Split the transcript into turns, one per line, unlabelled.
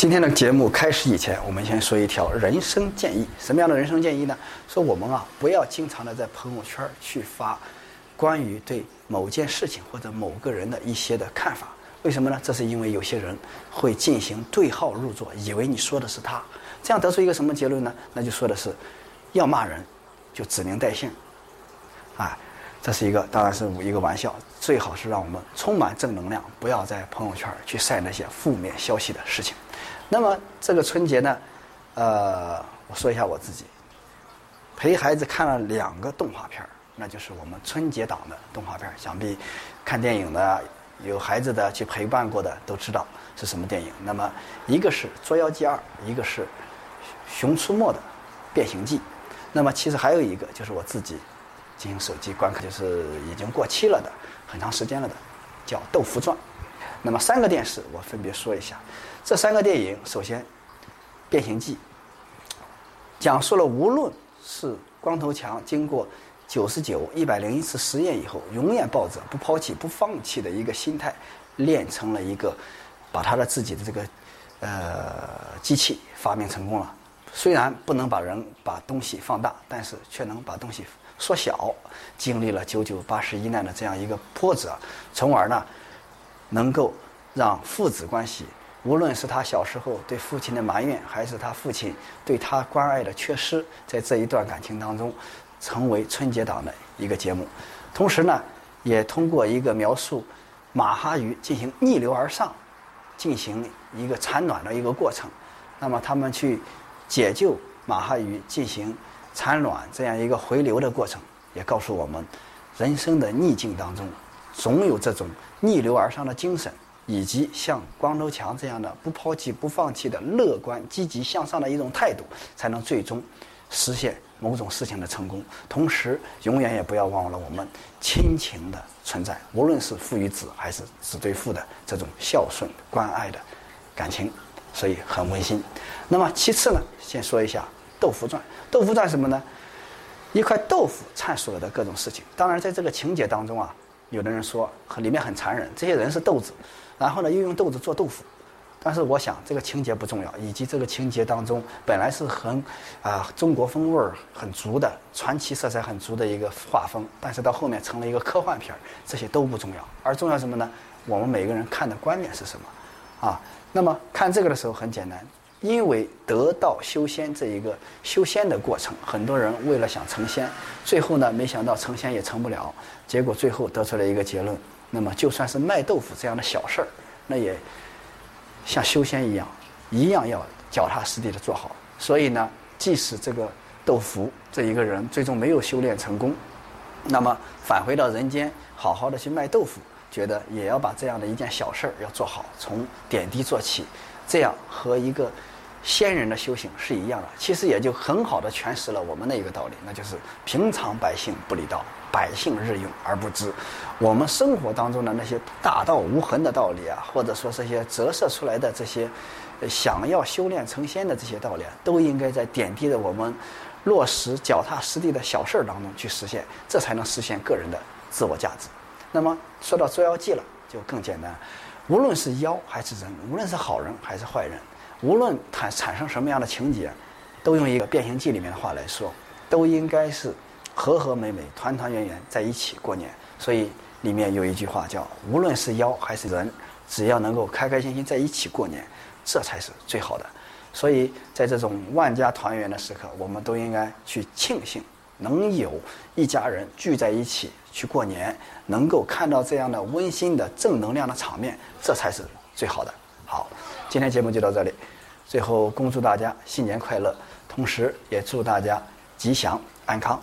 今天的节目开始以前，我们先说一条人生建议。什么样的人生建议呢？说我们啊，不要经常的在朋友圈去发关于对某件事情或者某个人的一些的看法。为什么呢？这是因为有些人会进行对号入座，以为你说的是他，这样得出一个什么结论呢？那就说的是，要骂人就指名带姓，啊。这是一个，当然是一个玩笑。最好是让我们充满正能量，不要在朋友圈去晒那些负面消息的事情。那么这个春节呢，呃，我说一下我自己，陪孩子看了两个动画片那就是我们春节档的动画片想必看电影的有孩子的去陪伴过的都知道是什么电影。那么一个是《捉妖记二》，一个是《熊出没》的《变形记》。那么其实还有一个就是我自己。进行手机观看，就是已经过期了的，很长时间了的，叫《豆腐传》。那么三个电视，我分别说一下。这三个电影，首先，《变形记》讲述了无论是光头强经过九十九、一百零一次实验以后，永远抱着不抛弃、不放弃的一个心态，练成了一个，把他的自己的这个呃机器发明成功了。虽然不能把人把东西放大，但是却能把东西。缩小，经历了九九八十一难的这样一个波折，从而呢，能够让父子关系，无论是他小时候对父亲的埋怨，还是他父亲对他关爱的缺失，在这一段感情当中，成为春节档的一个节目。同时呢，也通过一个描述马哈鱼进行逆流而上，进行一个产卵的一个过程，那么他们去解救马哈鱼进行。产卵这样一个回流的过程，也告诉我们，人生的逆境当中，总有这种逆流而上的精神，以及像光头强这样的不抛弃、不放弃的乐观、积极向上的一种态度，才能最终实现某种事情的成功。同时，永远也不要忘了我们亲情的存在，无论是父与子，还是子对父的这种孝顺、关爱的感情，所以很温馨。那么，其次呢，先说一下。豆腐传，豆腐传什么呢？一块豆腐阐述了的各种事情。当然，在这个情节当中啊，有的人说和里面很残忍，这些人是豆子，然后呢又用豆子做豆腐。但是我想这个情节不重要，以及这个情节当中本来是很啊中国风味儿很足的传奇色彩很足的一个画风，但是到后面成了一个科幻片儿，这些都不重要。而重要什么呢？我们每个人看的观点是什么？啊，那么看这个的时候很简单。因为得道修仙这一个修仙的过程，很多人为了想成仙，最后呢，没想到成仙也成不了，结果最后得出来一个结论：那么就算是卖豆腐这样的小事儿，那也像修仙一样，一样要脚踏实地的做好。所以呢，即使这个豆腐这一个人最终没有修炼成功，那么返回到人间，好好的去卖豆腐，觉得也要把这样的一件小事儿要做好，从点滴做起，这样和一个。仙人的修行是一样的，其实也就很好的诠释了我们的一个道理，那就是平常百姓不离道，百姓日用而不知。我们生活当中的那些大道无痕的道理啊，或者说这些折射出来的这些想要修炼成仙的这些道理，啊，都应该在点滴的我们落实脚踏实地的小事儿当中去实现，这才能实现个人的自我价值。那么说到捉妖记了，就更简单，无论是妖还是人，无论是好人还是坏人。无论产产生什么样的情节，都用一个《变形记》里面的话来说，都应该是和和美美、团团圆圆在一起过年。所以里面有一句话叫：“无论是妖还是人，只要能够开开心心在一起过年，这才是最好的。”所以在这种万家团圆的时刻，我们都应该去庆幸能有一家人聚在一起去过年，能够看到这样的温馨的正能量的场面，这才是最好的。好。今天节目就到这里，最后恭祝大家新年快乐，同时也祝大家吉祥安康。